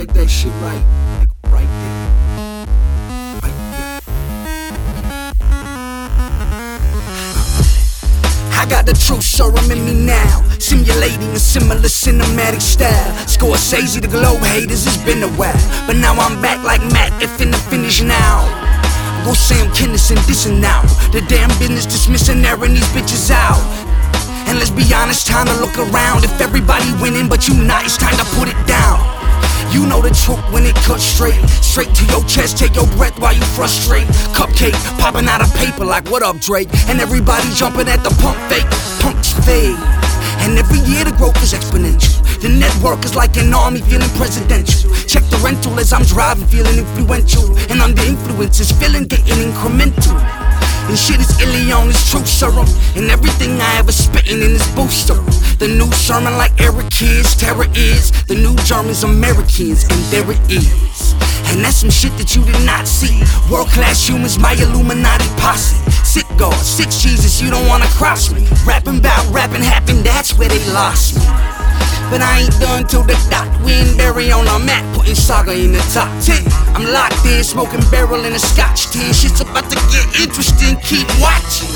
check that shit right. Like right there. I got the truth serum in me now. Simulating a similar cinematic style. Scorsese, the globe haters, it's been a while. But now I'm back like Matt, it finna finish now. Go Sam Kinison dissing now. The damn business dismissing, airing these bitches out. And let's be honest, time to look around. If everybody winning, but you not, it's time to put it down. You know the truth when it cuts straight. Straight to your chest, take your breath while you frustrate. Cupcake popping out of paper like what up, Drake? And everybody jumping at the pump fake. Punks fade. And every year the growth is exponential. The network is like an army feeling presidential. Check the rental as I'm driving, feeling influential. And under influences, feeling getting incremental. And shit is Ilion, it's truth serum. And everything I ever spitting in this booster. The new sermon like Eric kids, terror is. The Germans, Americans, and there it is. And that's some shit that you did not see. World class humans, my Illuminati posse. Sick God, six Jesus, you don't wanna cross me. Rapping about rapping happened, that's where they lost me. But I ain't done till the dot. We ain't bury on our map, putting saga in the top 10. I'm locked in, smoking barrel in a scotch tin. Shit's about to get interesting, keep watching.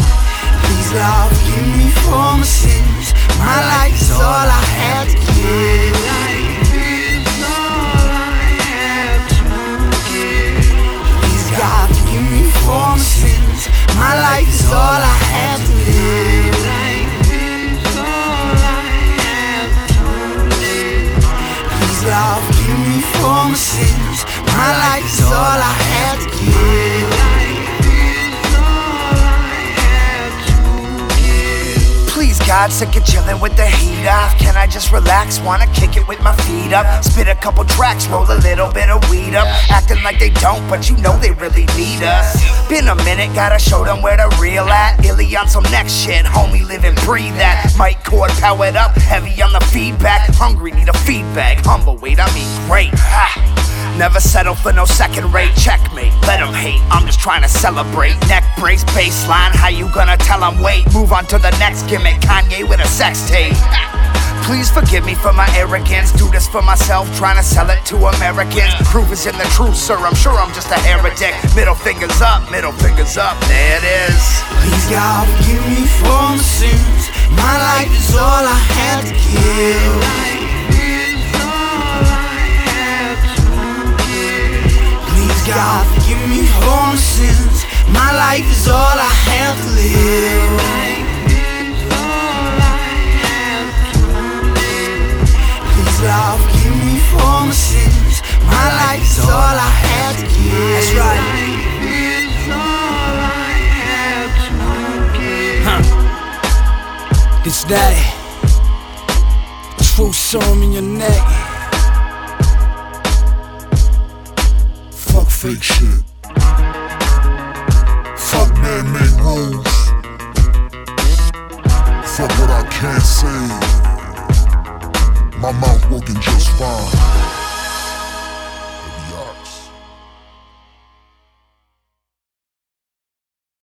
Please, Lord, forgive me for my sins. My life God, sick of chillin' with the heat off. Can I just relax? Wanna kick it with my feet up? Spit a couple tracks, roll a little bit of weed up. Acting like they don't, but you know they really need us. Been a minute, gotta show them where the real at. Illy on some next shit, homie, live and breathe that. Mic cord powered up, heavy on the feedback. Hungry, need a feedback. Humble, wait, I mean great. Ha. Never settle for no second rate checkmate. Let them hate, I'm just trying to celebrate. Neck brace, baseline, how you gonna tell them wait? Move on to the next gimmick, Kanye with a sex tape. Please forgive me for my arrogance. Do this for myself, trying to sell it to Americans. Proof is in the truth, sir. I'm sure I'm just a heretic. Middle fingers up, middle fingers up. There it is. Please, God, forgive me for my sins. My life is all I have Forgive me for my life is all I have to live. Please, Lord, forgive me for my life is all I have to give. That's right. It's that true serum in your neck. Fake shit. Fuck man-made rules. Fuck what I can't say. My mouth working just fine.